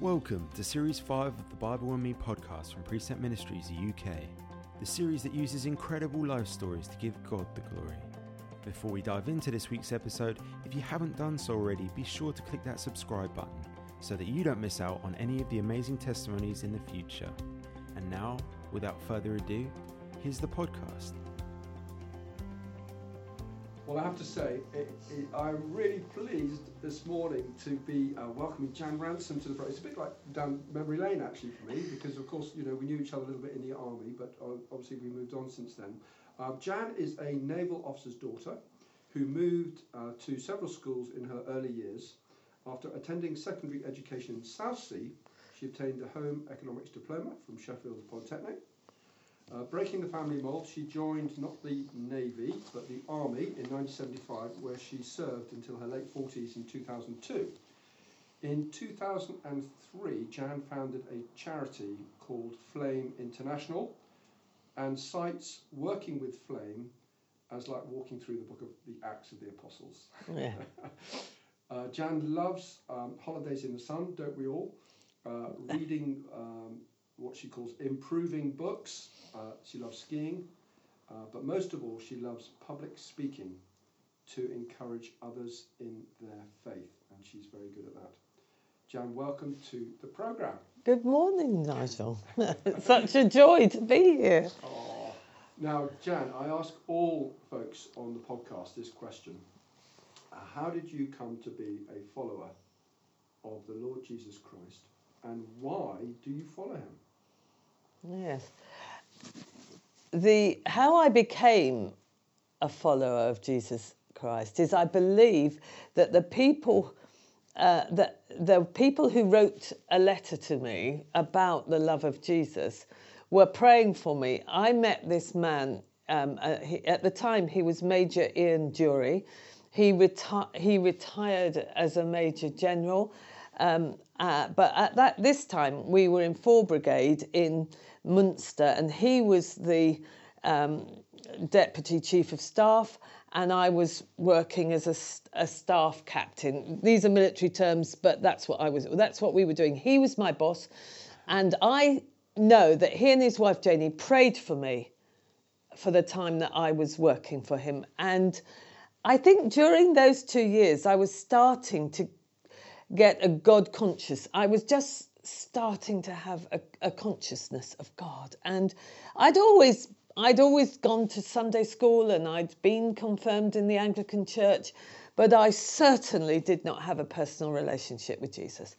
Welcome to Series 5 of the Bible and Me podcast from Precept Ministries UK, the series that uses incredible life stories to give God the glory. Before we dive into this week's episode, if you haven't done so already, be sure to click that subscribe button so that you don't miss out on any of the amazing testimonies in the future. And now, without further ado, here's the podcast. Well, I have to say, it, it, I'm really pleased this morning to be uh, welcoming Jan Ransom to the program. It's a bit like down memory lane, actually, for me, because of course, you know, we knew each other a little bit in the army, but uh, obviously we moved on since then. Uh, Jan is a naval officer's daughter who moved uh, to several schools in her early years. After attending secondary education in Southsea, she obtained a home economics diploma from Sheffield Polytechnic. Uh, breaking the family mould, she joined not the Navy but the Army in 1975, where she served until her late 40s in 2002. In 2003, Jan founded a charity called Flame International and cites working with Flame as like walking through the book of the Acts of the Apostles. Yeah. Uh, Jan loves um, holidays in the sun, don't we all? Uh, reading um, what she calls improving books. Uh, she loves skiing, uh, but most of all, she loves public speaking to encourage others in their faith, and she's very good at that. Jan, welcome to the program. Good morning, Nigel. Such a joy to be here. Oh. Now, Jan, I ask all folks on the podcast this question uh, How did you come to be a follower of the Lord Jesus Christ, and why do you follow him? Yes. The how I became a follower of Jesus Christ is I believe that the people uh, that the people who wrote a letter to me about the love of Jesus were praying for me. I met this man um, uh, he, at the time. He was Major Ian Dury. He, reti- he retired as a Major General, um, uh, but at that this time we were in 4 Brigade in Munster, and he was the um, Deputy Chief of Staff, and I was working as a, a, staff captain. These are military terms, but that's what I was. That's what we were doing. He was my boss, and I know that he and his wife Janie prayed for me for the time that I was working for him, and I think during those two years I was starting to get a God conscious. I was just starting to have a, a consciousness of God, and I'd always I'd always gone to Sunday school and I'd been confirmed in the Anglican Church, but I certainly did not have a personal relationship with Jesus.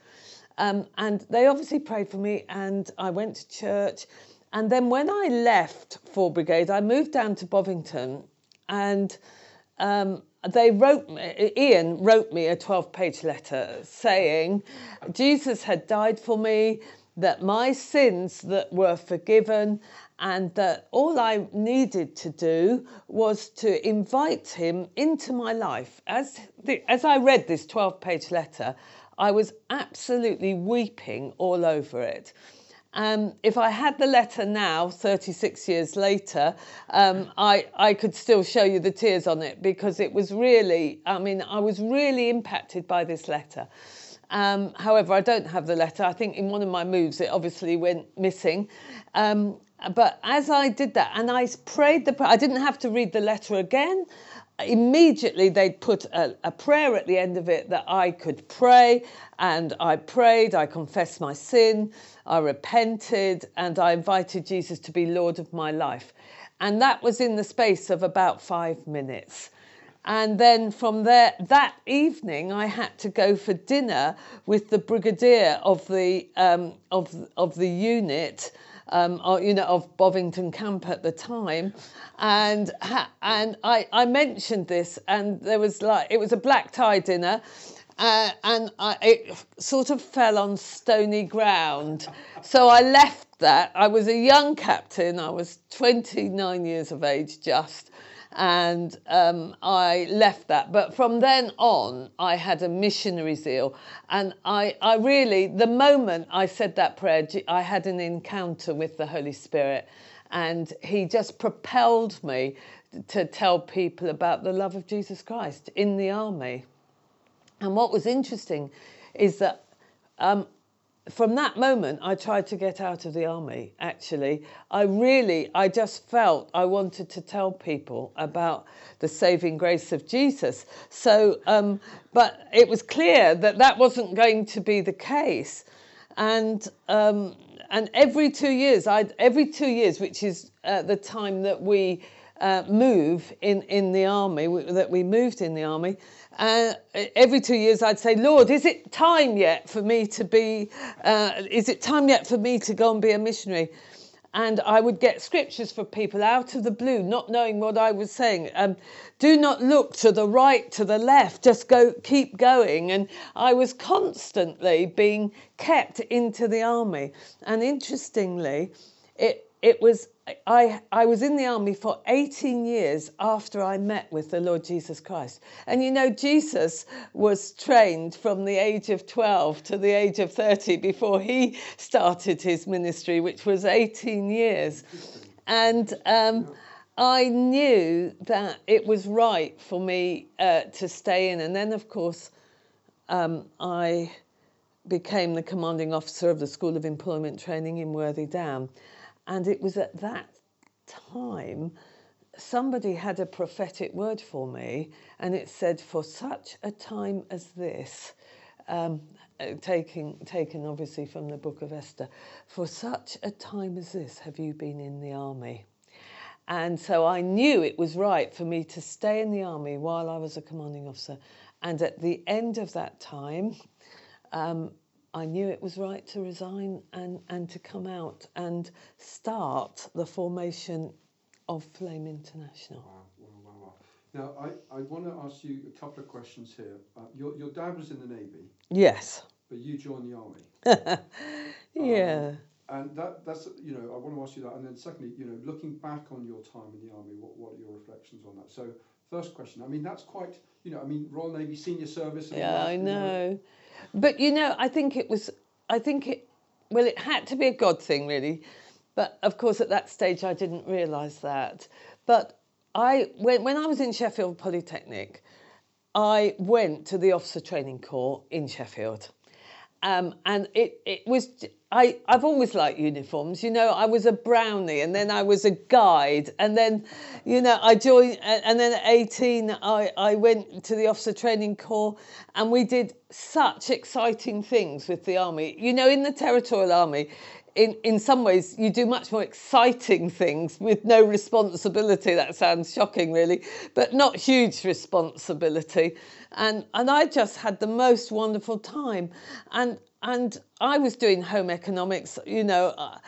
Um, and they obviously prayed for me, and I went to church. And then when I left 4 Brigade, I moved down to Bovington, and um, they wrote me, Ian wrote me a 12 page letter saying Jesus had died for me, that my sins that were forgiven and that all I needed to do was to invite him into my life. As, the, as I read this 12 page letter, I was absolutely weeping all over it. Um, if I had the letter now, 36 years later, um, I, I could still show you the tears on it because it was really, I mean, I was really impacted by this letter. Um, however, I don't have the letter. I think in one of my moves it obviously went missing. Um, but as I did that, and I prayed the I didn't have to read the letter again. Immediately, they'd put a, a, prayer at the end of it that I could pray, and I prayed. I confessed my sin, I repented, and I invited Jesus to be Lord of my life. And that was in the space of about five minutes. And then from there, that evening, I had to go for dinner with the brigadier of the um, of of the unit um, or, you know, of Bovington Camp at the time, and and I, I mentioned this, and there was like it was a black tie dinner. Uh, and I, it sort of fell on stony ground. So I left that. I was a young captain. I was 29 years of age just and um, I left that. But from then on, I had a missionary zeal, and I, I really, the moment I said that prayer, I had an encounter with the Holy Spirit, and He just propelled me to tell people about the love of Jesus Christ in the army. And what was interesting is that um, from that moment, I tried to get out of the army. Actually, I really, I just felt I wanted to tell people about the saving grace of Jesus. So, um, but it was clear that that wasn't going to be the case, and um, and every two years, I every two years, which is uh, the time that we uh, move in in the army, that we moved in the army. Uh, every two years, I'd say, Lord, is it time yet for me to be, uh, is it time yet for me to go and be a missionary? And I would get scriptures for people out of the blue, not knowing what I was saying. Um, do not look to the right, to the left, just go, keep going. And I was constantly being kept into the army. And interestingly, it, it was I, I was in the army for 18 years after I met with the Lord Jesus Christ. And you know, Jesus was trained from the age of 12 to the age of 30 before he started his ministry, which was 18 years. And um, I knew that it was right for me uh, to stay in. And then, of course, um, I became the commanding officer of the School of Employment Training in Worthy Down. And it was at that time somebody had a prophetic word for me, and it said, For such a time as this, um, taking, taken obviously from the book of Esther, for such a time as this have you been in the army. And so I knew it was right for me to stay in the army while I was a commanding officer. And at the end of that time, um, I knew it was right to resign and, and to come out and start the formation of Flame International. Wow, wow, wow, wow. Now, I, I want to ask you a couple of questions here. Uh, your, your dad was in the Navy. Yes. But you joined the Army. yeah. Um, and that, that's, you know, I want to ask you that. And then secondly, you know, looking back on your time in the Army, what, what are your reflections on that? So, first question, I mean, that's quite, you know, I mean, Royal Navy senior service. Yeah, that, I know. You know, but you know, I think it was, I think it, well, it had to be a God thing, really. But of course, at that stage, I didn't realise that. But I, when, when I was in Sheffield Polytechnic, I went to the officer training corps in Sheffield. Um, and it, it was I, I've always liked uniforms. You know, I was a brownie and then I was a guide. And then, you know, I joined, and then at 18, I, I went to the officer training corps and we did such exciting things with the army. You know, in the territorial army, in, in some ways, you do much more exciting things with no responsibility. That sounds shocking, really, but not huge responsibility. And, and I just had the most wonderful time. And and I was doing home economics. You know, uh,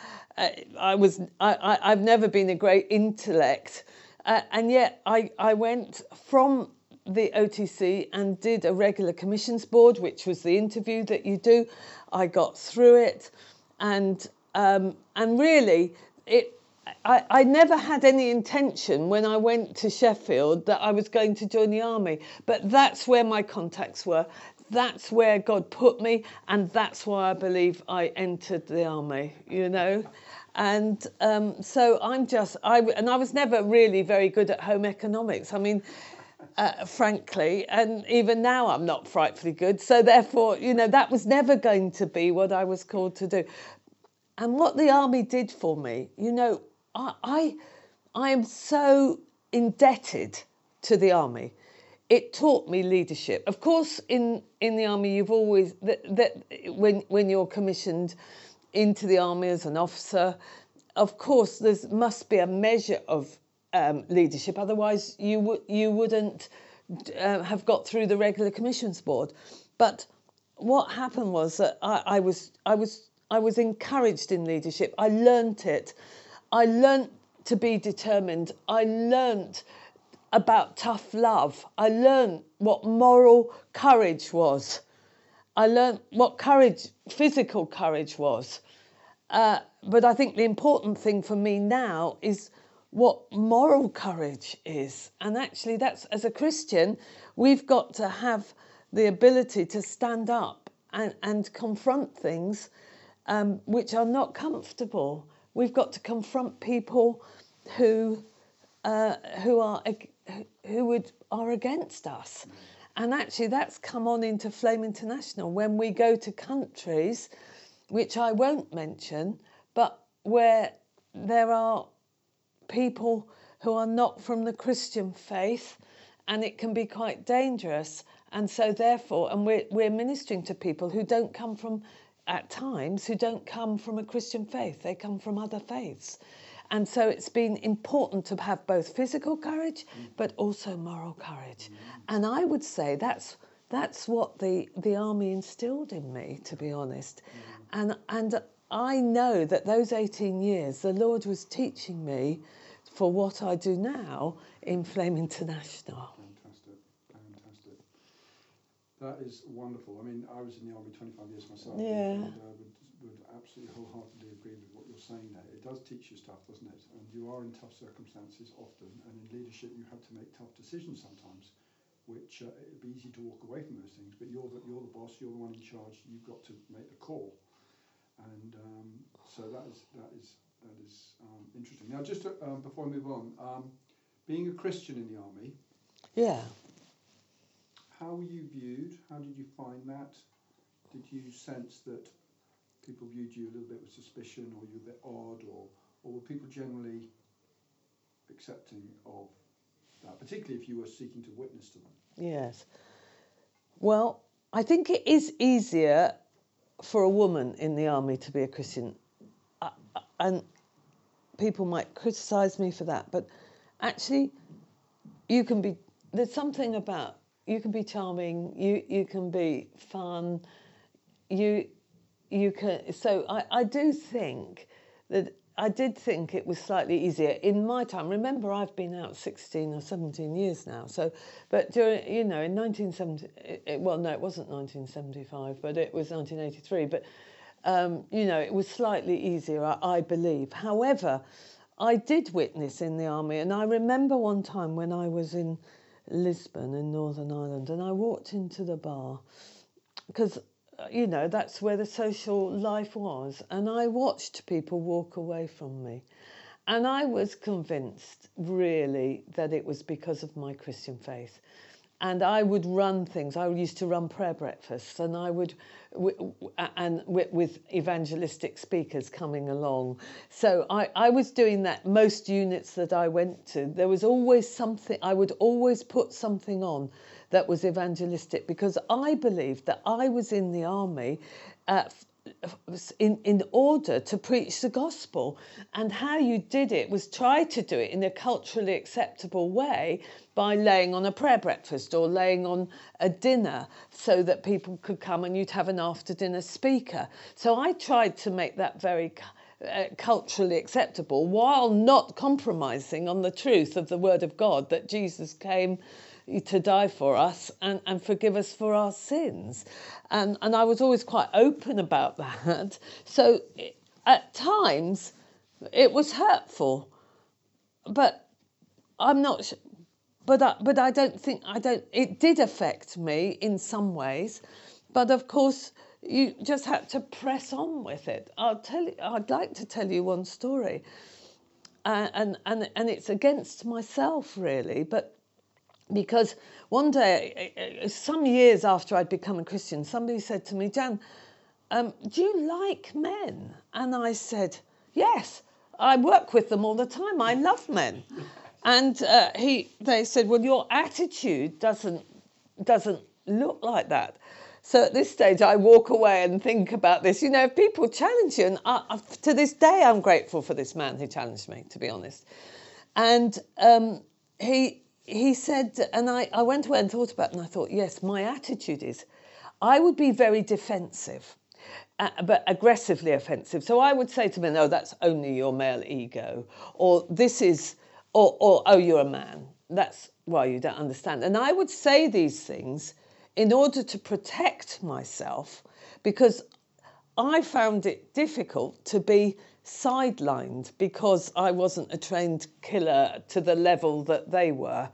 I was I, I have never been a great intellect, uh, and yet I I went from the OTC and did a regular commissions board, which was the interview that you do. I got through it, and um, and really it. I, I never had any intention when I went to Sheffield that I was going to join the army, but that's where my contacts were that's where God put me, and that's why I believe I entered the army, you know. And um, so I'm just, I, and I was never really very good at home economics. I mean, uh, frankly, and even now I'm not frightfully good. So therefore, you know, that was never going to be what I was called to do. And what the army did for me, you know, I, I, I am so indebted to the army it taught me leadership. Of course, in, in the army, you've always that, that when when you're commissioned into the army as an officer, of course, there must be a measure of um, leadership. Otherwise, you would you wouldn't uh, have got through the regular commissions board. But what happened was that I, I was I was I was encouraged in leadership. I learnt it. I learnt to be determined. I learnt about tough love. I learnt what moral courage was. I learned what courage, physical courage was. Uh, but I think the important thing for me now is what moral courage is. And actually, that's as a Christian, we've got to have the ability to stand up and, and confront things um, which are not comfortable. We've got to confront people who uh, who are who would are against us. And actually, that's come on into Flame International when we go to countries which I won't mention, but where there are people who are not from the Christian faith, and it can be quite dangerous. And so, therefore, and we're, we're ministering to people who don't come from, at times, who don't come from a Christian faith, they come from other faiths. And so it's been important to have both physical courage mm. but also moral courage. And I would say that's that's what the, the army instilled in me, to be honest. Mm. And and I know that those 18 years the Lord was teaching me for what I do now in Flame International. That is wonderful. I mean, I was in the army 25 years myself. Yeah. And uh, would, would absolutely wholeheartedly agree with what you're saying there. It does teach you stuff, doesn't it? And you are in tough circumstances often, and in leadership, you have to make tough decisions sometimes, which uh, it'd be easy to walk away from those things. But you're the, you're the boss, you're the one in charge. You've got to make the call, and um, so that is that is that is um, interesting. Now, just to, um, before I move on, um, being a Christian in the army. Yeah. How were you viewed? How did you find that? Did you sense that people viewed you a little bit with suspicion, or you were a bit odd, or, or were people generally accepting of that, particularly if you were seeking to witness to them? Yes. Well, I think it is easier for a woman in the army to be a Christian. And people might criticize me for that, but actually, you can be, there's something about, you can be charming, you, you can be fun, you, you can, so I, I do think that I did think it was slightly easier in my time. Remember, I've been out 16 or 17 years now. So, but during, you know, in 1970, it, well, no, it wasn't 1975, but it was 1983. But, um, you know, it was slightly easier, I, I believe. However, I did witness in the army, and I remember one time when I was in Lisburn in Northern Ireland, and I walked into the bar because uh, you know, that's where the social life was. And I watched people walk away from me. And I was convinced, really, that it was because of my Christian faith. And I would run things. I used to run prayer breakfasts, and I would, and with evangelistic speakers coming along. So I, I was doing that. Most units that I went to, there was always something. I would always put something on that was evangelistic because I believed that I was in the army uh, in, in order to preach the gospel. And how you did it was try to do it in a culturally acceptable way by laying on a prayer breakfast or laying on a dinner so that people could come and you'd have an after dinner speaker. So I tried to make that very uh, culturally acceptable while not compromising on the truth of the word of God that Jesus came to die for us and, and forgive us for our sins. And, and I was always quite open about that. So at times it was hurtful, but I'm not. But I, but I don't think I don't. It did affect me in some ways, but of course you just had to press on with it. I'll tell you. I'd like to tell you one story, uh, and and and it's against myself really, but because one day, uh, uh, some years after I'd become a Christian, somebody said to me, Jan, um, do you like men? And I said, yes, I work with them all the time. I love men. And uh, he, they said, well, your attitude doesn't, doesn't look like that. So at this stage, I walk away and think about this. You know, if people challenge you, and I, to this day, I'm grateful for this man who challenged me, to be honest. And um, he, he said, and I, I went away and thought about it, and I thought, yes, my attitude is I would be very defensive. Uh, but aggressively offensive. So I would say to men, "Oh, that's only your male ego," or "This is," or, or "Oh, you're a man. That's why you don't understand." And I would say these things in order to protect myself, because I found it difficult to be sidelined because I wasn't a trained killer to the level that they were.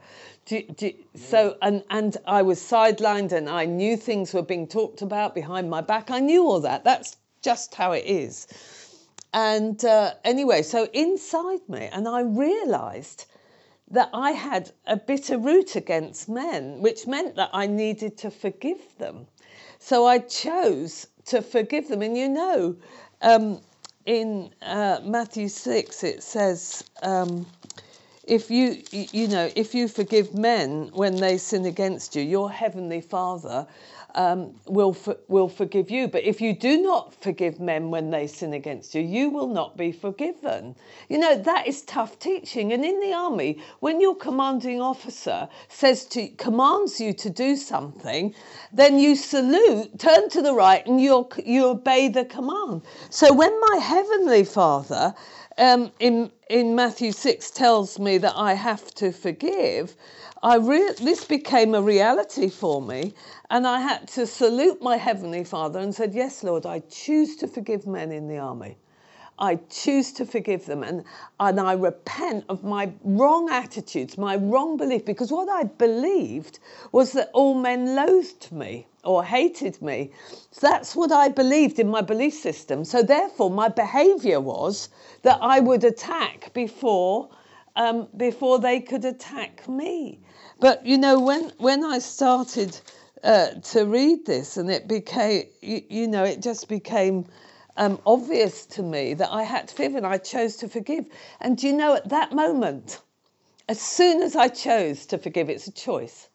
Do, do, so and and I was sidelined and I knew things were being talked about behind my back. I knew all that. That's just how it is. And uh, anyway, so inside me, and I realised that I had a bitter root against men, which meant that I needed to forgive them. So I chose to forgive them. And you know, um, in uh, Matthew 6, it says, um, if you, you know, if you forgive men when they sin against you, your heavenly Father um, will for, will forgive you. But if you do not forgive men when they sin against you, you will not be forgiven. You know that is tough teaching. And in the army, when your commanding officer says to commands you to do something, then you salute, turn to the right, and you you obey the command. So when my heavenly Father um, in in Matthew six tells me that I have to forgive, I re- this became a reality for me, and I had to salute my Heavenly Father and said, Yes, Lord, I choose to forgive men in the army. I choose to forgive them and, and I repent of my wrong attitudes, my wrong belief, because what I believed was that all men loathed me or hated me. So that's what I believed in my belief system. So therefore, my behavior was that I would attack before, um, before they could attack me. But you know, when, when I started uh, to read this, and it became, you, you know, it just became um, obvious to me that I had to forgive, and I chose to forgive. And you know, at that moment, as soon as I chose to forgive, it's a choice.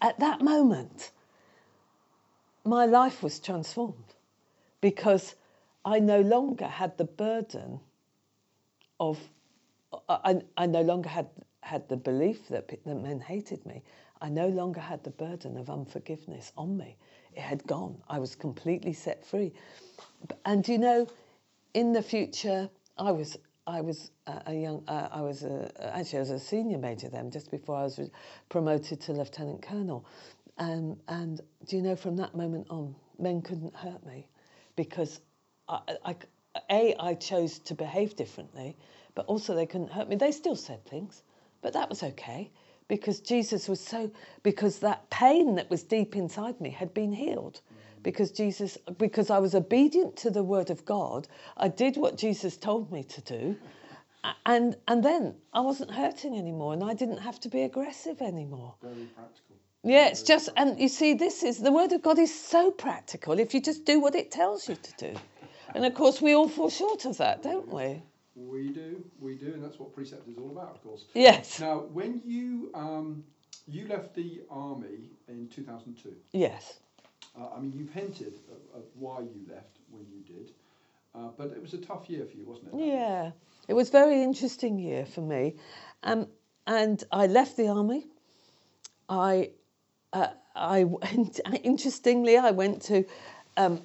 At that moment, my life was transformed because I no longer had the burden of, I, I no longer had, had the belief that, that men hated me. I no longer had the burden of unforgiveness on me. It had gone. I was completely set free. And you know, in the future, I was I was a young uh, I was a, actually I was a senior major then, just before I was promoted to lieutenant colonel. Um, and do you know, from that moment on, men couldn't hurt me because I, I, a I chose to behave differently, but also they couldn't hurt me. They still said things, but that was okay because Jesus was so, because that pain that was deep inside me had been healed. Mm. Because Jesus, because I was obedient to the word of God, I did what Jesus told me to do, and and then I wasn't hurting anymore, and I didn't have to be aggressive anymore. Very practical. Yeah, it's just, and you see, this is the word of God is so practical if you just do what it tells you to do. And of course, we all fall short of that, don't we? We do, we do, and that's what precept is all about, of course. Yes. Now, when you um, you left the army in 2002. Yes. Uh, I mean, you've hinted of, of, why you left when you did, uh, but it was a tough year for you, wasn't it? Yeah, it was a very interesting year for me, um, and I left the army. I, uh, I interestingly, I went to um,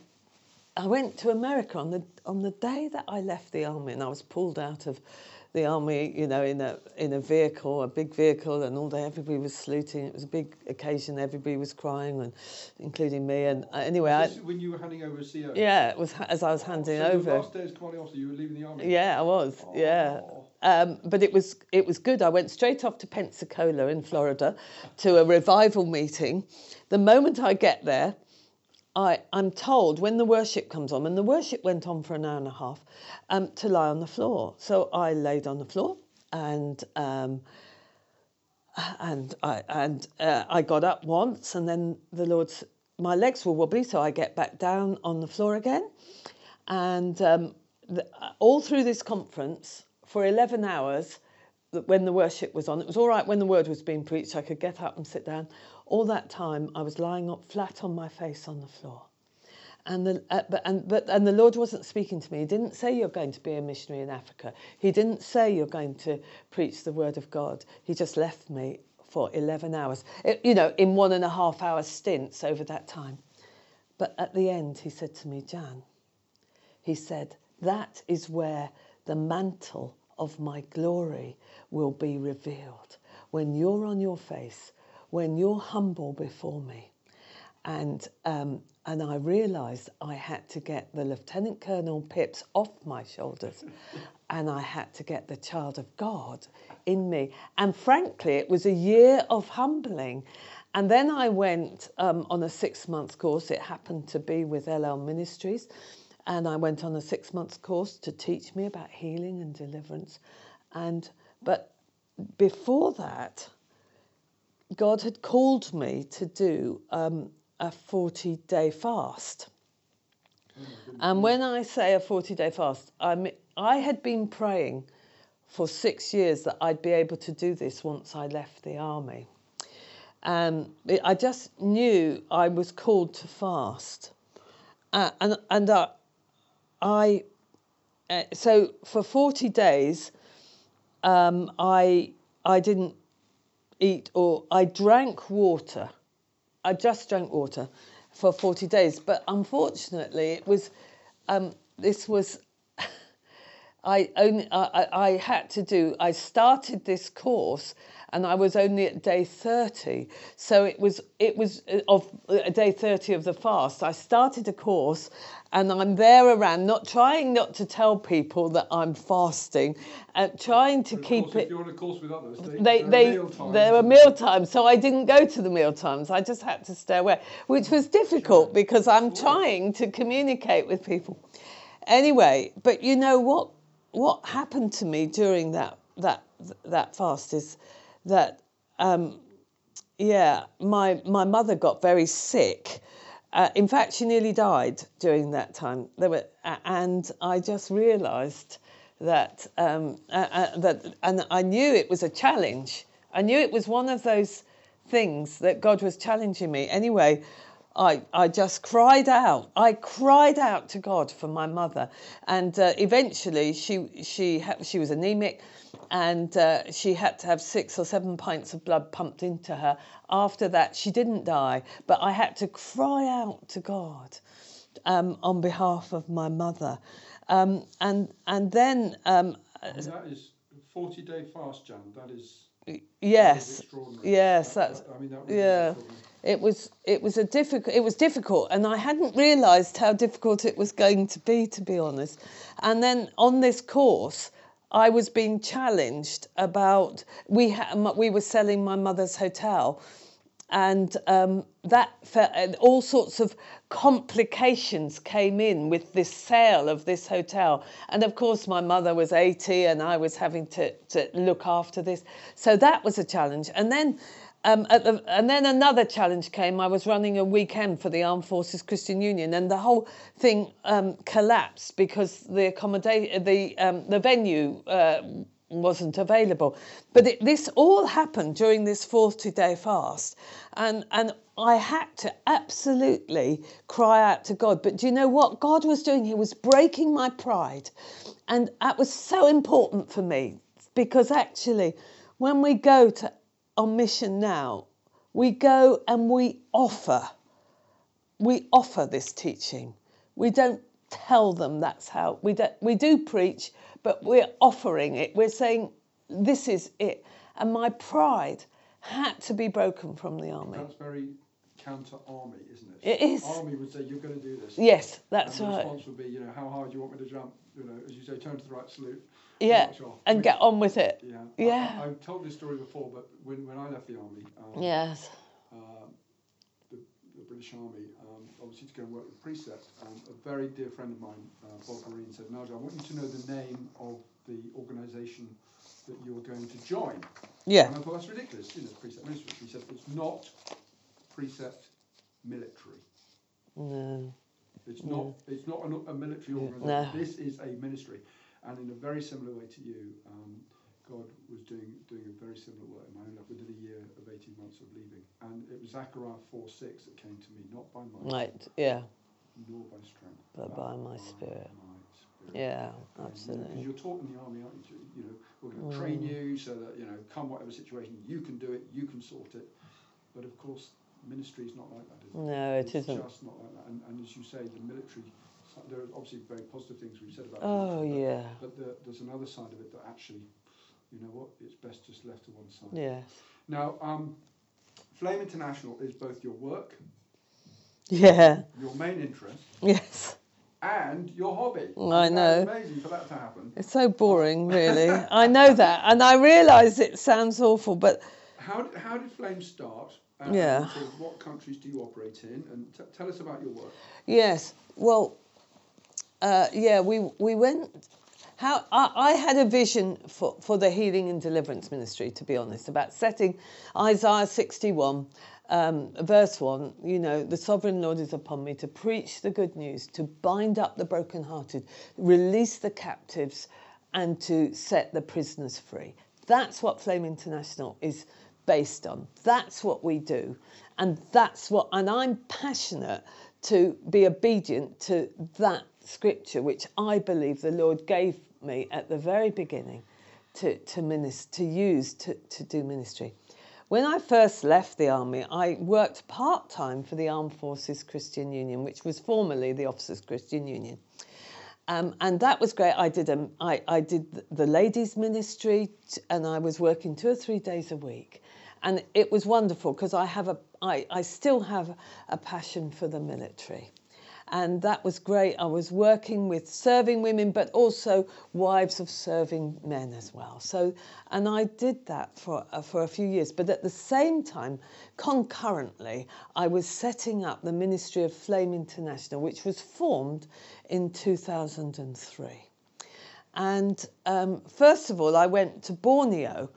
I went to America on the on the day that I left the army, and I was pulled out of the army, you know, in a in a vehicle, a big vehicle, and all day everybody was saluting. It was a big occasion. Everybody was crying, and including me. And uh, anyway, I, when you were handing over a CO. Yeah, it was as I was handing so over. Last day as commanding officer, you were leaving the army. Yeah, I was. Oh. Yeah. Um, but it was it was good. I went straight off to Pensacola in Florida to a revival meeting. The moment I get there, I, I'm told when the worship comes on, and the worship went on for an hour and a half, um, to lie on the floor. So I laid on the floor, and um, and I and uh, I got up once, and then the Lord's my legs were wobbly, so I get back down on the floor again, and um, the, all through this conference for eleven hours, that when the worship was on, it was all right when the word was being preached. I could get up and sit down all that time I was lying up flat on my face on the floor. And the, uh, but, and, but, and the Lord wasn't speaking to me. He didn't say you're going to be a missionary in Africa. He didn't say you're going to preach the word of God. He just left me for 11 hours, it, you know, in one and a half hour stints over that time. But at the end, he said to me, Jan, he said, that is where the mantle of my glory will be revealed. When you're on your face when you're humble before me. And, um, and I realised I had to get the Lieutenant Colonel pips off my shoulders and I had to get the child of God in me. And frankly, it was a year of humbling. And then I went um, on a six month course. It happened to be with Ellel Ministries. And I went on a six month course to teach me about healing and deliverance. And, but before that, God had called me to do um, a 40 day fast. And when I say a 40 day fast, I, mean, I had been praying for six years that I'd be able to do this once I left the army. And it, I just knew I was called to fast. Uh, and and uh, I, uh, so for 40 days, um, I, I didn't eat or I drank water. I just drank water for 40 days. But unfortunately, it was um, this was I only I, I had to do. I started this course and I was only at day 30. So it was it was uh, of uh, day 30 of the fast. I started a course and I'm there around, not trying not to tell people that I'm fasting, and uh, trying to keep course, it. If you're on a course with others, they, they, they, are there were meal times, so I didn't go to the meal times. I just had to stay away, which was difficult because I'm trying to communicate with people. Anyway, but you know what? What happened to me during that that that fast is that um, yeah, my my mother got very sick. Uh, in fact, she nearly died during that time. There were, and I just realised that um, uh, uh, that, and I knew it was a challenge. I knew it was one of those things that God was challenging me. Anyway, I, I just cried out. I cried out to God for my mother, and uh, eventually she she she was anemic and uh, she had to have six or seven pints of blood pumped into her. After that, she didn't die, but I had to cry out to God um, on behalf of my mother. Um, and and then um, and that is 40 day fast, Jan. That is yes, yes, that's that, I mean, that yeah. It was it was a difficult it was difficult and I hadn't realised how difficult it was going to be to be honest. And then on this course, I was being challenged about we ha- we were selling my mother's hotel, and um, that all sorts of complications came in with this sale of this hotel. And of course, my mother was 80, and I was having to to look after this. So that was a challenge. And then um, the, and then another challenge came. I was running a weekend for the Armed Forces Christian Union, and the whole thing um, collapsed because the accommodation, the um, the venue uh, wasn't available. But it, this all happened during this 40-day fast, and and I had to absolutely cry out to God. But do you know what God was doing? He was breaking my pride, and that was so important for me because actually, when we go to on mission now, we go and we offer. We offer this teaching. We don't tell them that's how we do, we do preach, but we're offering it. We're saying this is it. And my pride had to be broken from the army. That's very counter army, isn't it? It is. Army would say you're going to do this. Yes, that's and the right. response would be, you know, how hard do you want me to jump? You know, as you say, turn to the right, salute. Yeah, and Which- get on with it. Yeah. Yeah. I, have told this story before, but when, when I left the army, um, Yes. uh, the, British Army, um, obviously to go and work with Precept, um, a very dear friend of mine, uh, Bob Marine, said, Nigel, I want you to know the name of the organisation that you're going to join. Yeah. And I thought that's ridiculous, you know, Precept Ministry. He said, it's not Precept Military. No. It's not. It's not an, a military organisation. no. This is a ministry, and in a very similar way to you, um, God was doing doing a very similar work in my own life. Within a year of eighteen months of leaving, and it was Zechariah four six that came to me, not by might, Right. Yeah. nor by strength, But by my spirit. my spirit. Yeah. Absolutely. Because you're taught in the army, aren't you? You know, we're going to train Mm. you so that you know, come whatever situation, you can do it, you can sort it. But of course, ministry is not like that, is it? No, it it's isn't. just not like that. And, and as you say, the military, there are obviously very positive things we've said about Oh yeah. but, but the, there's another side of it that actually, you know what, it's best just left to one side. Yes. Now, um, Flame International is both your work, Yeah. your main interest, Yes. and your hobby. I And that is know. amazing for that to happen. It's so boring, really. I know that, and I realise it sounds awful, but How did, how did Flame start? And Yeah. of what countries do you operate in? And t- tell us about your work. yes. Well, uh, yeah, we we went. How I, I had a vision for, for the healing and deliverance ministry, to be honest, about setting Isaiah 61 um, verse 1, you know, the sovereign Lord is upon me to preach the good news, to bind up the brokenhearted, release the captives, and to set the prisoners free. That's what Flame International is based on. That's what we do. And that's what, and I'm passionate to be obedient to that scripture, which I believe the Lord gave me at the very beginning to, to, minister, to use to, to do ministry. When I first left the army, I worked part time for the Armed Forces Christian Union, which was formerly the Officers Christian Union. Um, and that was great. I did a, I, I did the ladies' ministry, and I was working two or three days a week, and it was wonderful because I have a, I, I still have a passion for the military and that was great. I was working with serving women, but also wives of serving men as well. So, and I did that for uh, for a few years. But at the same time, concurrently, I was setting up the Ministry of Flame International, which was formed in 2003. And um, first of all, I went to Borneo.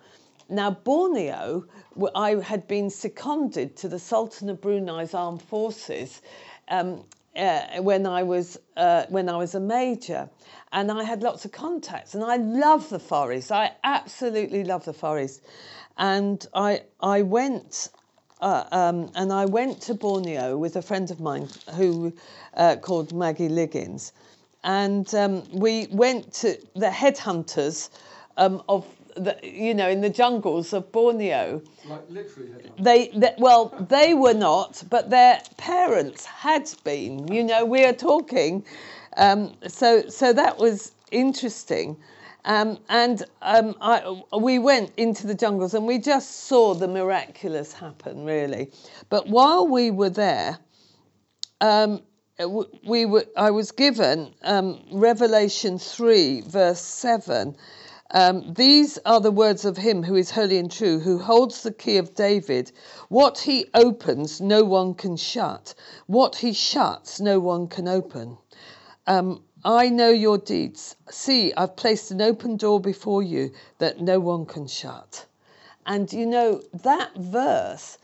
Now, Borneo, I had been seconded to the Sultan of Brunei's armed forces um, uh, when I was uh, when I was a major, and I had lots of contacts, and I love the Far East. I absolutely love the Far East, and I I went. Uh, um, and I went to Borneo with a friend of mine who uh, called Maggie Liggins, and um, we went to the headhunters um, of the, you know, in the jungles of Borneo. Like literally They, they, well, they were not, but their parents had been. You know, we are talking. Um, so, so that was interesting. Um, and um, I, we went into the jungles and we just saw the miraculous happen, really. But while we were there, um, we were, I was given um, Revelation 3, verse 7, um, These are the words of him who is holy and true, who holds the key of David. What he opens, no one can shut. What he shuts, no one can open. Um, I know your deeds. See, I've placed an open door before you that no one can shut. And you know, that verse,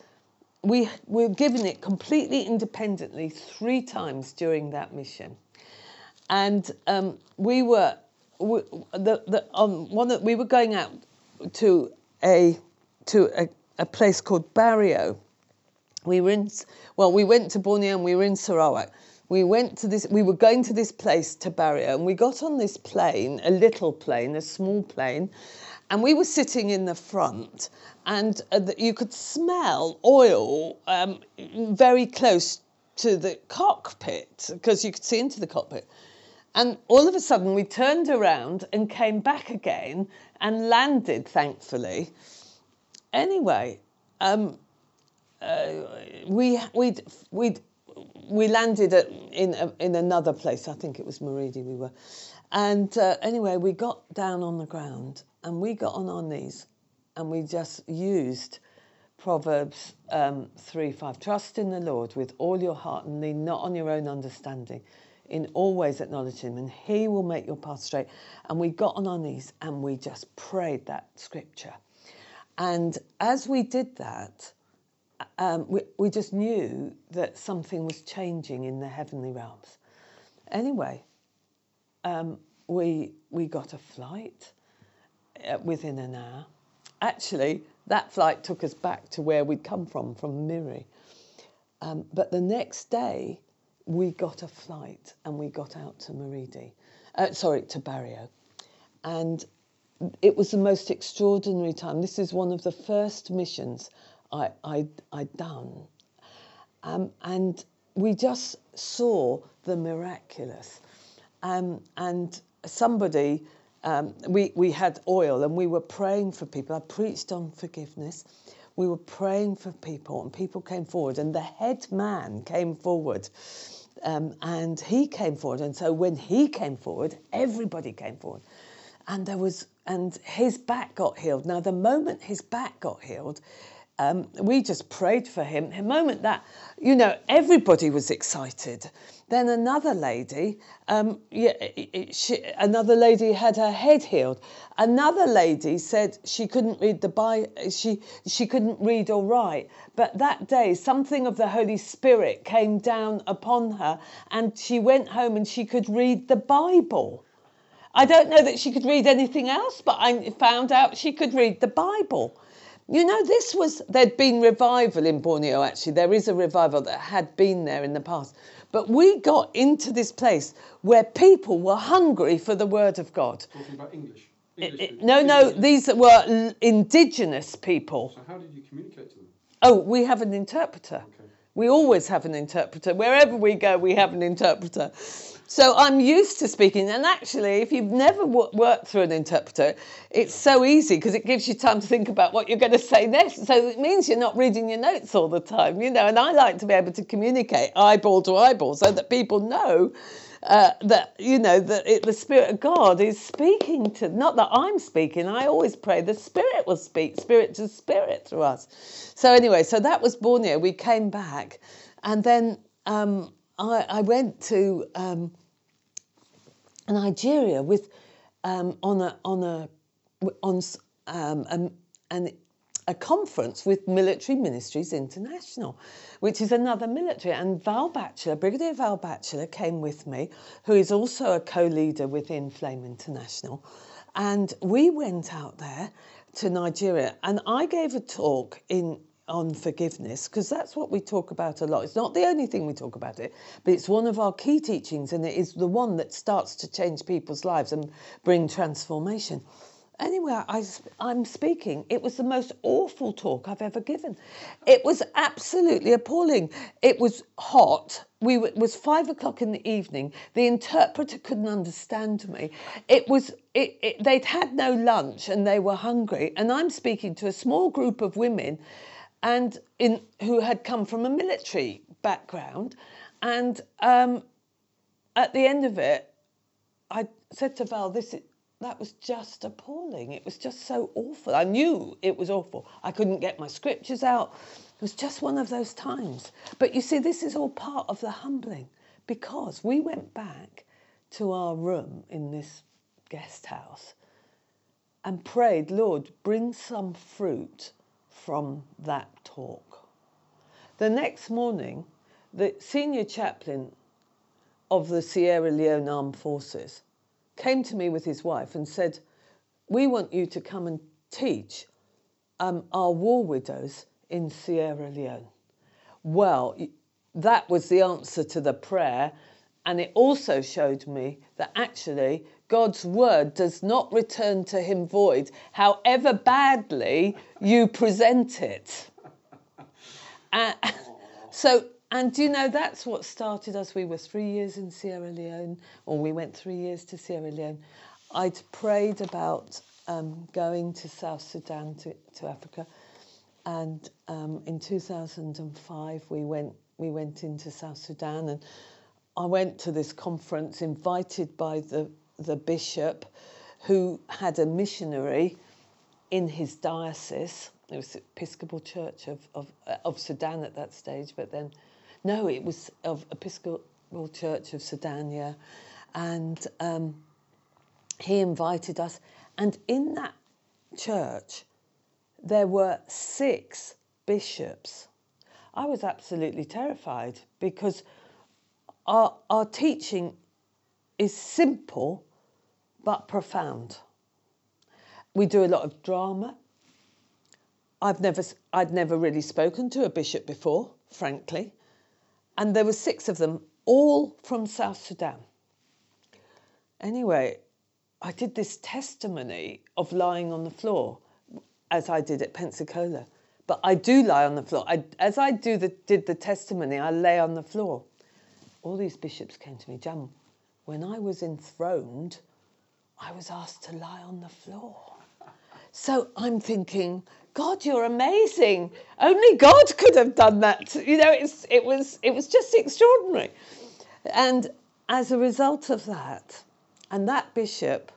we were given it completely independently three times during that mission. And um, we were the, the, on one that we were going out to a to a, a place called Bario. We were in well, we went to Borneo and we were in Sarawak. We went to this. We were going to this place to Bario, and we got on this plane, a little plane, a small plane, and we were sitting in the front, and uh, you could smell oil um, very close to the cockpit because you could see into the cockpit. And all of a sudden, we turned around and came back again and landed, thankfully. Anyway, um, uh, we we we we landed at, in in another place. I think it was Marudi. We were, and uh, anyway, we got down on the ground and we got on our knees, and we just used Proverbs um, three five. Trust in the Lord with all your heart and lean not on your own understanding in all ways acknowledge him and he will make your path straight. And we got on our knees and we just prayed that scripture. And as we did that, um, we, we just knew that something was changing in the heavenly realms. Anyway, um, we, we got a flight uh, within an hour. Actually, that flight took us back to where we'd come from, from Miri. Um, but the next day, we got a flight and we got out to Marudi, uh, sorry, to Bario. And it was the most extraordinary time. This is one of the first missions I, I, I'd done. Um, and we just saw the miraculous. Um, and somebody, um, we, we had oil and we were praying for people. I preached on forgiveness we were praying for people, and people came forward, and the head man came forward. Um, and he came forward, and so when he came forward, everybody came forward, and there was, and his back got healed. Now, the moment his back got healed, um, we just prayed for him. The moment that, you know, everybody was excited. Then another lady, um, yeah, she, another lady had her head healed. Another lady said she couldn't read the Bible, she, she couldn't read or write. But that day, something of the Holy Spirit came down upon her, and she went home and she could read the Bible. I don't know that she could read anything else, but I found out she could read the Bible. You know, this was, there'd been revival in Borneo actually. There is a revival that had been there in the past. But we got into this place where people were hungry for the word of God. Talking about English. Eh, English eh, It- it- no, no, these were indigenous people. So how did you communicate to them? Oh, we have an interpreter. Okay. We always have an interpreter. Wherever we go, we have an interpreter. So I'm used to speaking. And actually, if you've never wo- worked through an interpreter, it's so easy because it gives you time to think about what you're going to say next. So it means you're not reading your notes all the time, you know. And I like to be able to communicate eyeball to eyeball so that people know uh, that you know that it, the spirit of God is speaking to. Not that I'm speaking. I always pray the Spirit will speak, spirit to spirit through us. So anyway, so that was Borneo. We came back, and then um, I, I went to um, Nigeria with um, on a on a on um, um, an a conference with Military Ministries International, which is another military. And Val Batchelor, Brigadier Val Batchelor, came with me, who is also a co-leader within Flame International, and we went out there to Nigeria, and I gave a talk in on forgiveness because that's what we talk about a lot. It's not the only thing we talk about it, but it's one of our key teachings, and it is the one that starts to change people's lives and bring transformation. Anyway, I, am speaking. It was the most awful talk I've ever given. It was absolutely appalling. It was hot. We it was five o'clock in the evening. The interpreter couldn't understand me. It was it, it, they'd had no lunch and they were hungry. And I'm speaking to a small group of women, and in who had come from a military background, and um, at the end of it, I said to Val, "This is." that was just appalling. It was just so awful. I knew it was awful. I couldn't get my scriptures out. It was just one of those times. But you see, this is all part of the humbling because we went back to our room in this guest house and prayed, Lord, bring some fruit from that talk. The next morning, the senior chaplain of the Sierra Leone Armed Forces came to me with his wife and said, We want you to come and teach um, our war widows in Sierra Leone. Well, that was the answer to the prayer. And it also showed me that actually God's word does not return to him void, however badly you present it. Uh, so and you know, that's what started us. We were three years in Sierra Leone, or we went three years to Sierra Leone. I'd prayed about um, going to South Sudan, to, to Africa. And um, in 2005, we went, we went into South Sudan. And I went to this conference invited by the, the bishop who had a missionary in his diocese. It was Episcopal Church of, of, of Sudan at that stage, but then no, it was of Episcopal Church of Sudan, yeah. And um, he invited us. And in that church, there were six bishops. I was absolutely terrified because our, our teaching is simple but profound. We do a lot of drama. I've never, I'd never really spoken to a bishop before, frankly and there were six of them, all from South Sudan. Anyway, I did this testimony of lying on the floor, as I did at Pensacola. But I do lie on the floor. I, as I do the, did the testimony, I lay on the floor. All these bishops came to me, Jan, when I was enthroned, I was asked to lie on the floor. So I'm thinking, God, you're amazing. Only God could have done that. You know, it's, it, was, it was just extraordinary. And as a result of that, and that bishop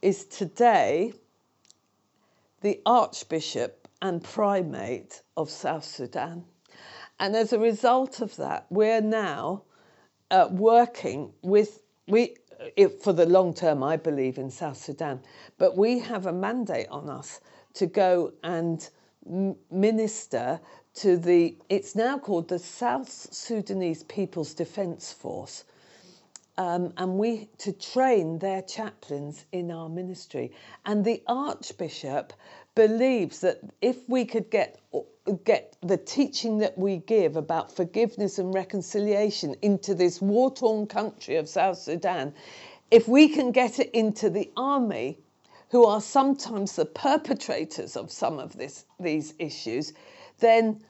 is today the Archbishop and primate of South Sudan. And as a result of that, we're now uh, working with, we, if, for the long term, I believe, in South Sudan, but we have a mandate on us to go and minister to the, it's now called the South Sudanese People's Defence Force. Um, and we to train their chaplains in our ministry. And the Archbishop believes that if we could get get the teaching that we give about forgiveness and reconciliation into this war-torn country of South Sudan, if we can get it into the army, who are sometimes the perpetrators of some of this, these issues, then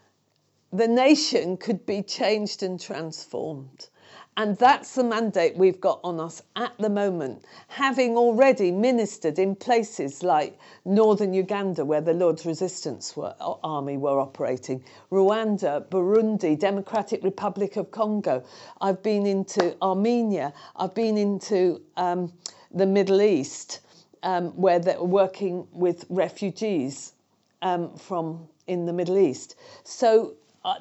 the nation could be changed and transformed. And that's the mandate we've got on us at the moment, having already ministered in places like northern Uganda, where the Lord's Resistance were, Army were operating, Rwanda, Burundi, Democratic Republic of Congo. I've been into Armenia. I've been into um, the Middle East, um, where they're working with refugees um, from in the Middle East. So, uh,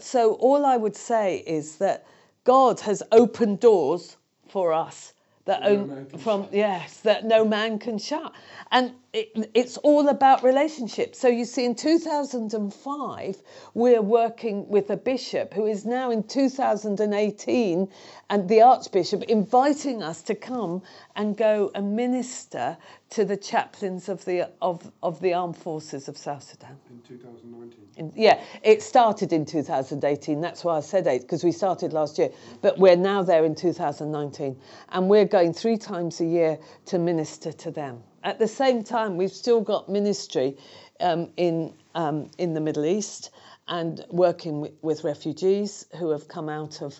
so all I would say is that God has opened doors for us that no from yes that no man can shut. And it, it's all about relationships so you see in 2005 we're working with a bishop who is now in 2018 and the archbishop inviting us to come and go and minister to the chaplains of the of, of the armed forces of south sudan in 2019. in- yeah, it started in 2018. That's why I said eight, because we started last year. But we're now there in 2019. And we're going three times a year to minister to them. At the same time, we've still got ministry um, in, um, in the Middle East and working with, with refugees who have come out of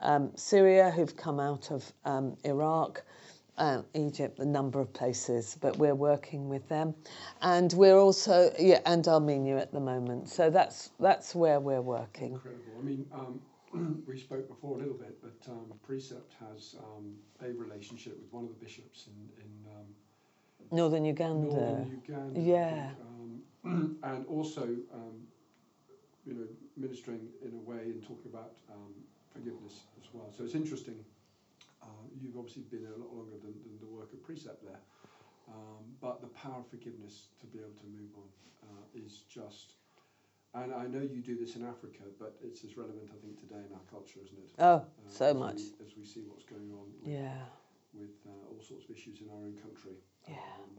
um, Syria, who've come out of um, Iraq, uh, Egypt, a number of places, but we're working with them, and we're also yeah, and Armenia at the moment. So that's that's where we're working. Incredible. I mean, um, we spoke before a little bit, but um, Precept has a relationship with one of the bishops in, in Northern Uganda. northern Uganda. Yeah. um, and also, um, you know, ministering in a way and talking about um, forgiveness as well. So it's interesting. Uh, you've obviously been a lot longer than, than the work of Precept there. Um, but the power of forgiveness to be able to move on uh, is just. And I know you do this in Africa, but it's as relevant, I think, today in our culture, isn't it? Oh, Uh, so as much. We, as we see what's going on with, Yeah. with uh, all sorts of issues in our own country. Yeah. Um,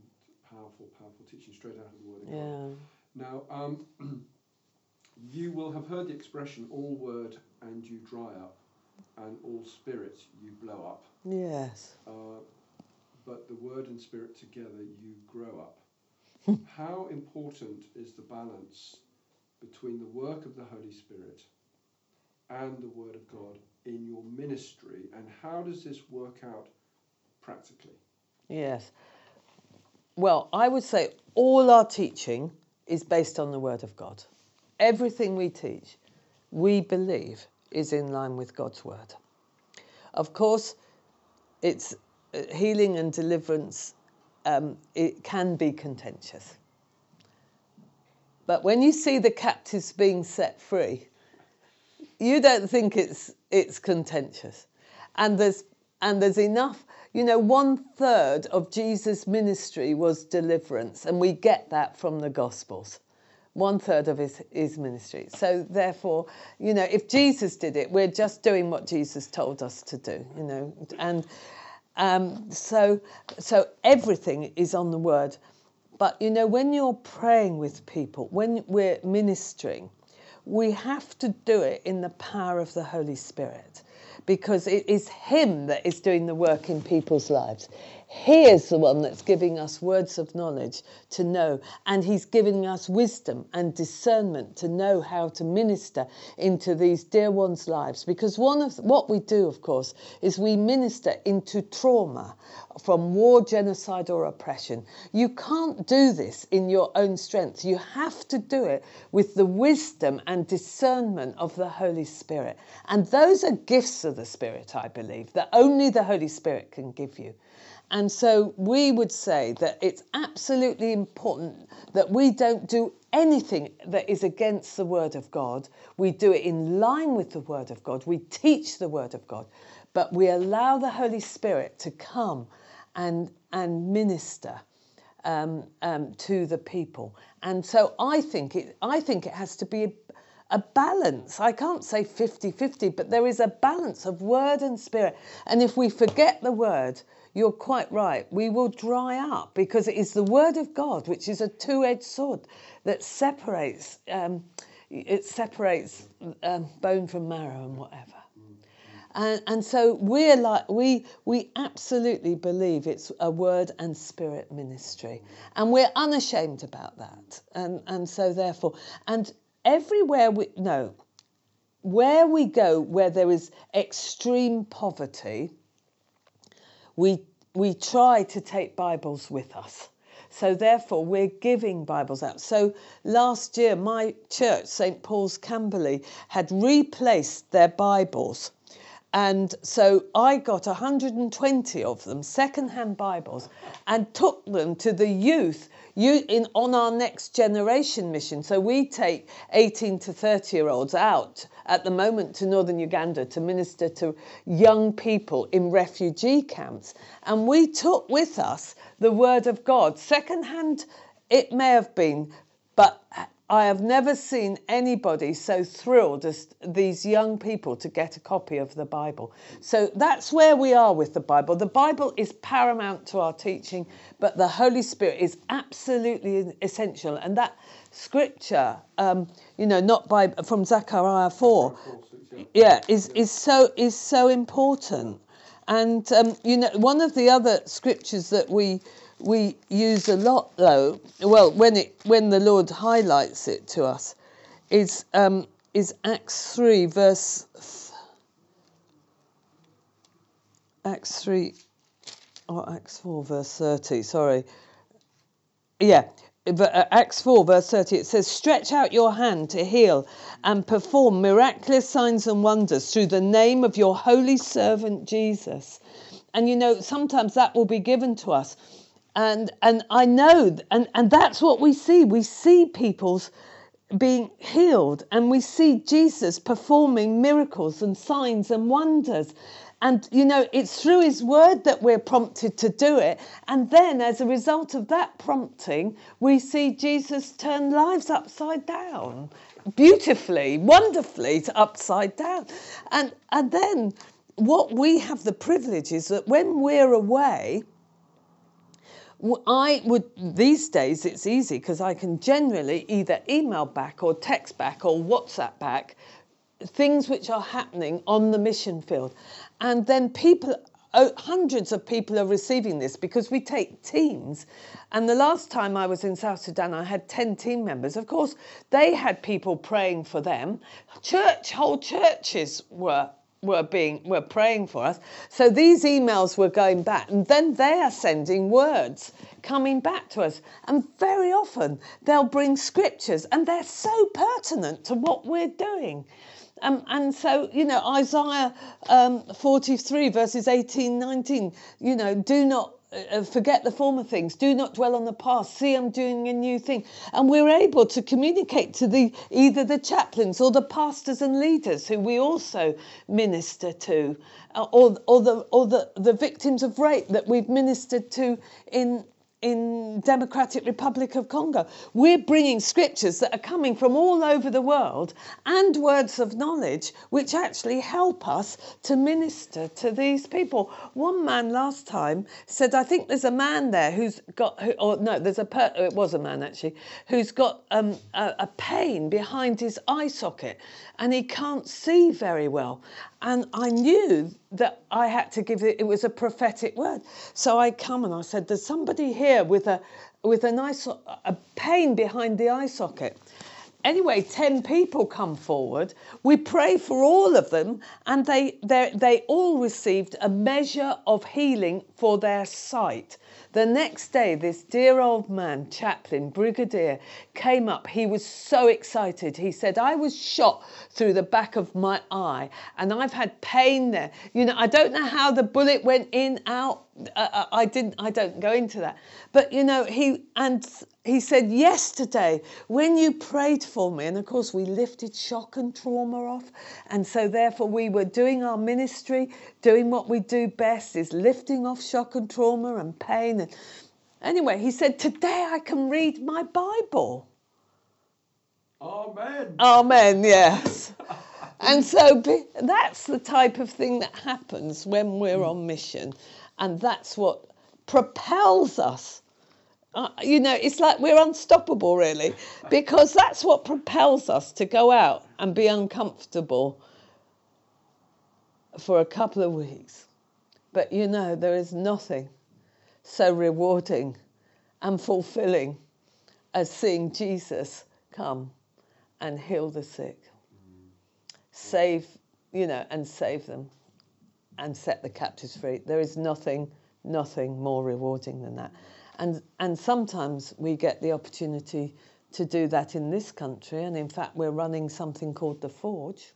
powerful, powerful teaching straight out of the Word of God. Yeah. Now, um, you will have heard the expression all word and you dry up, and all spirit you blow up. Yes. Uh, but the word and spirit together you grow up. How important is the balance between the work of the Holy Spirit and the Word of God in your ministry, and how does this work out practically? Yes. Well, I would say all our teaching is based on the Word of God. Everything we teach, we believe, is in line with God's Word. Of course, it's uh, healing and deliverance. Um, it can be contentious, but when you see the captives being set free, you don't think it's it's contentious, and there's and there's enough. You know, one third of Jesus' ministry was deliverance, and we get that from the Gospels. One third of his, his ministry. So, therefore, you know, if Jesus did it, we're just doing what Jesus told us to do, you know. And um, so, so everything is on the word. But, you know, when you're praying with people, when we're ministering, we have to do it in the power of the Holy Spirit because it is Him that is doing the work in people's lives. He is the one that's giving us words of knowledge to know, and He's giving us wisdom and discernment to know how to minister into these dear ones' lives. Because one of what we do, of course, is we minister into trauma from war, genocide, or oppression. You can't do this in your own strength. You have to do it with the wisdom and discernment of the Holy Spirit. And those are gifts of the Spirit, I believe, that only the Holy Spirit can give you. And so we would say that it's absolutely important that we don't do anything that is against the Word of God. We do it in line with the Word of God. We teach the Word of God, but we allow the Holy Spirit to come and, and minister. Um, um, to the people, and so I think it. I think it has to be a, a balance. I can't say 50-50, but there is a balance of word and spirit. And if we forget the word, you're quite right. We will dry up because it is the word of God, which is a two-edged sword that separates um, it separates um, bone from marrow and whatever. And, and so we're like we we absolutely believe it's a word and spirit ministry, and we're unashamed about that. And and so therefore, and everywhere we no, where we go where there is extreme poverty, we we try to take Bibles with us. So therefore, we're giving Bibles out. So last year, my church, St Paul's Camberley, had replaced their Bibles. And so I got 120 of them, second-hand Bibles, and took them to the youth you in on our next generation mission. So we take 18 to 30 year olds out at the moment to northern Uganda to minister to young people in refugee camps. And we took with us the word of God. Secondhand, it may have been, I have never seen anybody so thrilled as these young people to get a copy of the Bible. So that's where we are with the Bible. The Bible is paramount to our teaching, but the Holy Spirit is absolutely essential. And that scripture, um, you know, not by from Zechariah four, yeah, is is so is so important. And um, you know, one of the other scriptures that we we use a lot though. Well when it when the lord highlights it to us is um, is acts 3 verse acts 3 or acts 4 verse 30 sorry. Yeah uh, Acts 4, verse 30, it says, Stretch out your hand to heal and perform miraculous signs and wonders through the name of your holy servant Jesus. And you know, sometimes that will be given to us and and I know and and that's what we see. We see people's being healed and we see Jesus performing miracles and signs and wonders. And you know it's through his word that we're prompted to do it. And then as a result of that prompting we see Jesus turn lives upside down. Beautifully wonderfully to upside down. And and then what we have the privilege is that when we're away I would, these days it's easy because I can generally either email back or text back or WhatsApp back things which are happening on the mission field. And then people, oh, hundreds of people are receiving this because we take teams. And the last time I was in South Sudan, I had 10 team members. Of course, they had people praying for them. Church, whole churches were were being were praying for us. So these emails were going back, and then they are sending words coming back to us. And very often they'll bring scriptures, and they're so pertinent to what we're doing. Um, and so, you know, Isaiah um, 43, verses 18, 19, you know, do not uh, forget the former things. Do not dwell on the past. See, I'm doing a new thing. And we're able to communicate to the either the chaplains or the pastors and leaders who we also minister to, uh, or, or, the, or the, the victims of rape that we've ministered to in, in Democratic Republic of Congo. We're bringing scriptures that are coming from all over the world and words of knowledge which actually help us to minister to these people. One man last time said, I think there's a man there who's got, who, or no, there's a, per, it was a man actually, who's got um, a, a pain behind his eye socket and he can't see very well. And I knew that I had to give it, it was a prophetic word. So I come and I said, There's somebody here with a with a nice a pain behind the eye socket. Anyway, 10 people come forward. We pray for all of them, and they, they all received a measure of healing for their sight. The next day, this dear old man, chaplain, brigadier, came up. He was so excited. He said, I was shot through the back of my eye and I've had pain there. You know, I don't know how the bullet went in, out, I, I didn't. I don't go into that. But you know, he and he said yesterday when you prayed for me, and of course we lifted shock and trauma off, and so therefore we were doing our ministry, doing what we do best is lifting off shock and trauma and pain. And anyway, he said today I can read my Bible. Amen. Amen. Yes. and so be, that's the type of thing that happens when we're on mission and that's what propels us. Uh, you know, it's like we're unstoppable, really, because that's what propels us to go out and be uncomfortable for a couple of weeks. But you know, there is nothing so rewarding and fulfilling as seeing Jesus come and heal the sick, save, you know, and save them and set the captives free. There is nothing, nothing more rewarding than that. And, and sometimes we get the opportunity to do that in this country. And in fact, we're running something called the Forge,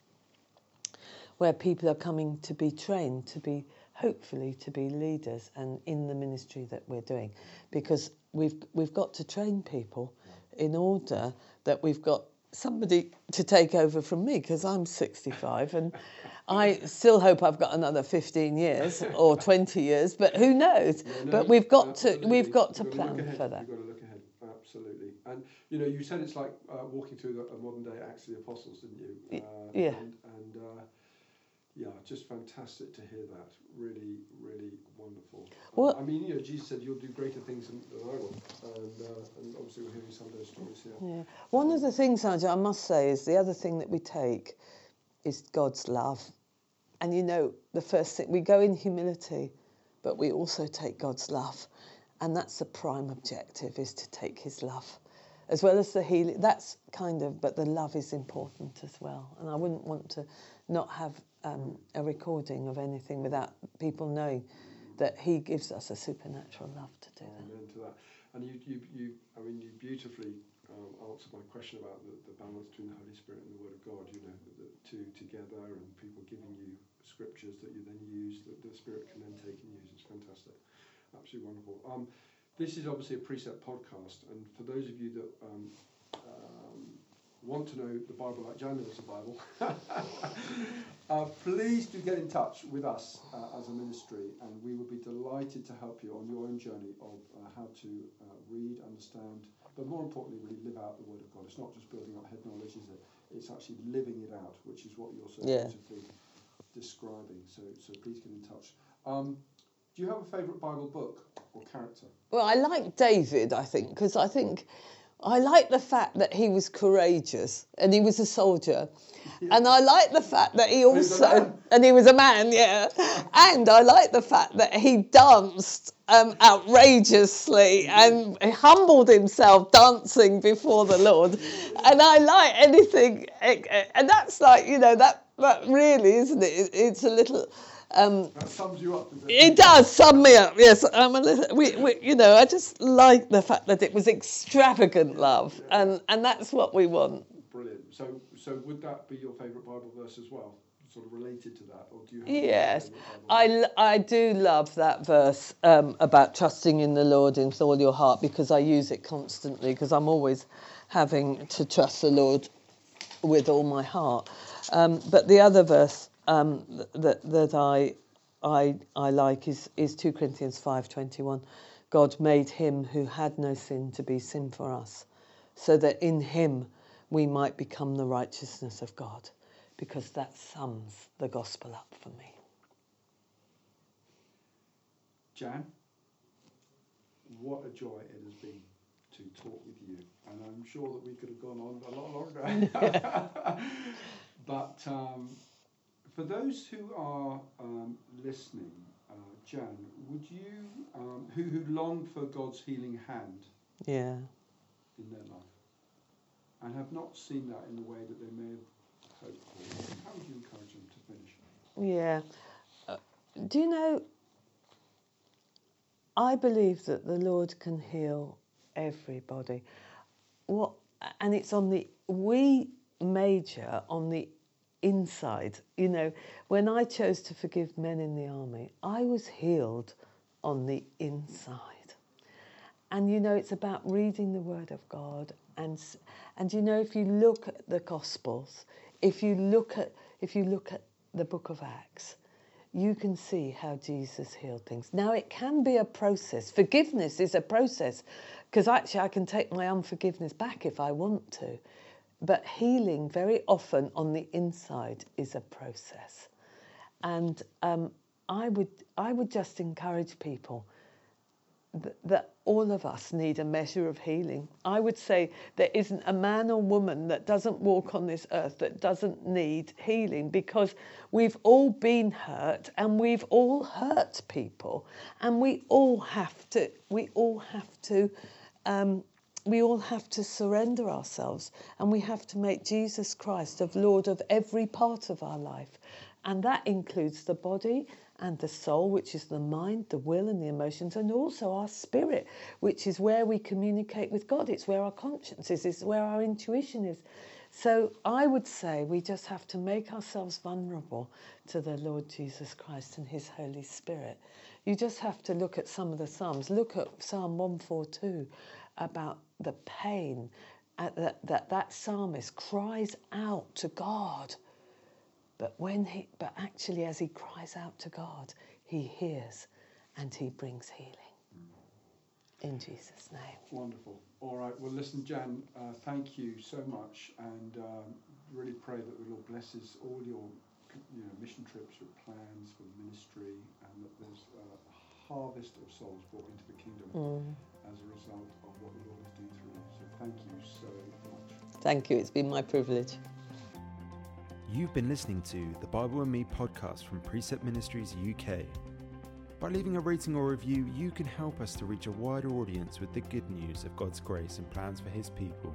where people are coming to be trained, to be hopefully to be leaders and in the ministry that we're doing. Because we've, we've got to train people in order that we've got somebody to take over from me because I'm 65 and I still hope I've got another 15 years or 20 years, but who knows? No, but we've got absolutely. to we've got to You've plan for that. Got to look ahead, absolutely. And you know, you said it's like uh, walking through the, a modern day Acts of the Apostles, didn't you? Uh, yeah. And, and uh, yeah, just fantastic to hear that. Really, really wonderful. Uh, Well- I mean, you know, Jesus said, "You'll do greater things than, than I will," and, uh, and obviously we're hearing some of those stories here. Yeah. One of the things, Nigel, I must say, is the other thing that we take is God's love. And you know, the first thing, we go in humility, but we also take God's love. And that's the prime objective, is to take his love. As well as the healing, that's kind of, but the love is important as well. And I wouldn't want to not have um, a recording of anything without people knowing that he gives us a supernatural love to do that. Amen to that. And you, you, you I mean, you beautifully um, answered my question about the, the balance between the Holy Spirit and the Word of God. You know, the, the two together, and people giving you scriptures that you then use, that the Spirit can then take and use. It's fantastic, absolutely wonderful. Um, this is obviously a precept podcast, and for those of you that um, um, want to know the Bible like Jan knows the Bible, uh, please do get in touch with us uh, as a ministry, and we would be delighted to help you on your own journey of uh, how to uh, read, understand, but more importantly, really live out the Word of God. It's not just building up head knowledge, is it? It's actually living it out, which is what you're so Yeah. beautifully describing. So, so please get in touch. Um, do you have a favourite Bible book or character? Well, I like David, I think, because I think I like the fact that he was courageous and he was a soldier. And I like the fact that he also, and he was a man, yeah. And I like the fact that he danced um, outrageously and humbled himself dancing before the Lord. And I like anything, and that's like, you know, that, that really, isn't? It- It's a little. Um, That sums you up. doesn't it does sum me up. Yes, I'm a little. We, we, you know, I just like the fact that it was extravagant love, and and that's what we want. Brilliant. So, so would that be your favourite Bible verse as well, sort of related to that, or do you? Have Yes, I, favourite Bible I, l- I do love that verse um, about trusting in the Lord with all your heart because I use it constantly because I'm always having to trust the Lord with all my heart. Um, but the other verse um, that that I I I like is is two Corinthians five twenty one. God made him who had no sin to be sin for us, so that in him we might become the righteousness of God, because that sums the gospel up for me. Jan, what a joy it has been to talk with you, and I'm sure that we could have gone on a lot longer. but um, for those who are um, listening, uh, Jan, would you, um, who who long for God's healing hand Yeah. in their life, and have not seen that in the way that they may have hoped for, how would you encourage them to finish? Yeah. Uh, do you know? I believe that the Lord can heal everybody. What and it's on the we major on the inside. You know, when I chose to forgive men in the army, I was healed on the inside. And you know, it's about reading the Word of God. And, and you know, if you look at the Gospels, if you look at, if you look at the book of Acts, you can see how Jesus healed things. Now, it can be a process. Forgiveness is a process because actually I can take my unforgiveness back if I want to. But healing, very often on the inside, is a process. And um, I, would, I would just encourage people that all of us need a measure of healing. I would say there isn't a man or woman that doesn't walk on this earth that doesn't need healing because we've all been hurt and we've all hurt people and we all have to we all have to um, we all have to surrender ourselves and we have to make Jesus Christ of Lord of every part of our life and that includes the body and the soul, which is the mind, the will, and the emotions, and also our spirit, which is where we communicate with God. It's where our conscience is, it's where our intuition is. So I would say we just have to make ourselves vulnerable to the Lord Jesus Christ and His Holy Spirit. You just have to look at some of the Psalms. Look at Psalm 142 about the pain that, that that psalmist cries out to God but when he, but actually, as he cries out to God, he hears and he brings healing. In Jesus' name. Wonderful. All right. Well, listen, Jan, uh, thank you so much, and um, really pray that the Lord blesses all your you know, mission trips, your plans for ministry, and that there's a harvest of souls brought into the kingdom mm. As a result of what the Lord is doing through you. So thank you so much. Thank you. It's been my privilege. You've been listening to the Bible and Me podcast from Precept Ministries UK. By leaving a rating or review, you can help us to reach a wider audience with the good news of God's grace and plans for His people.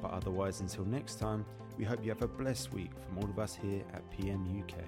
But otherwise, until next time, we hope you have a blessed week from all of us here at PM UK.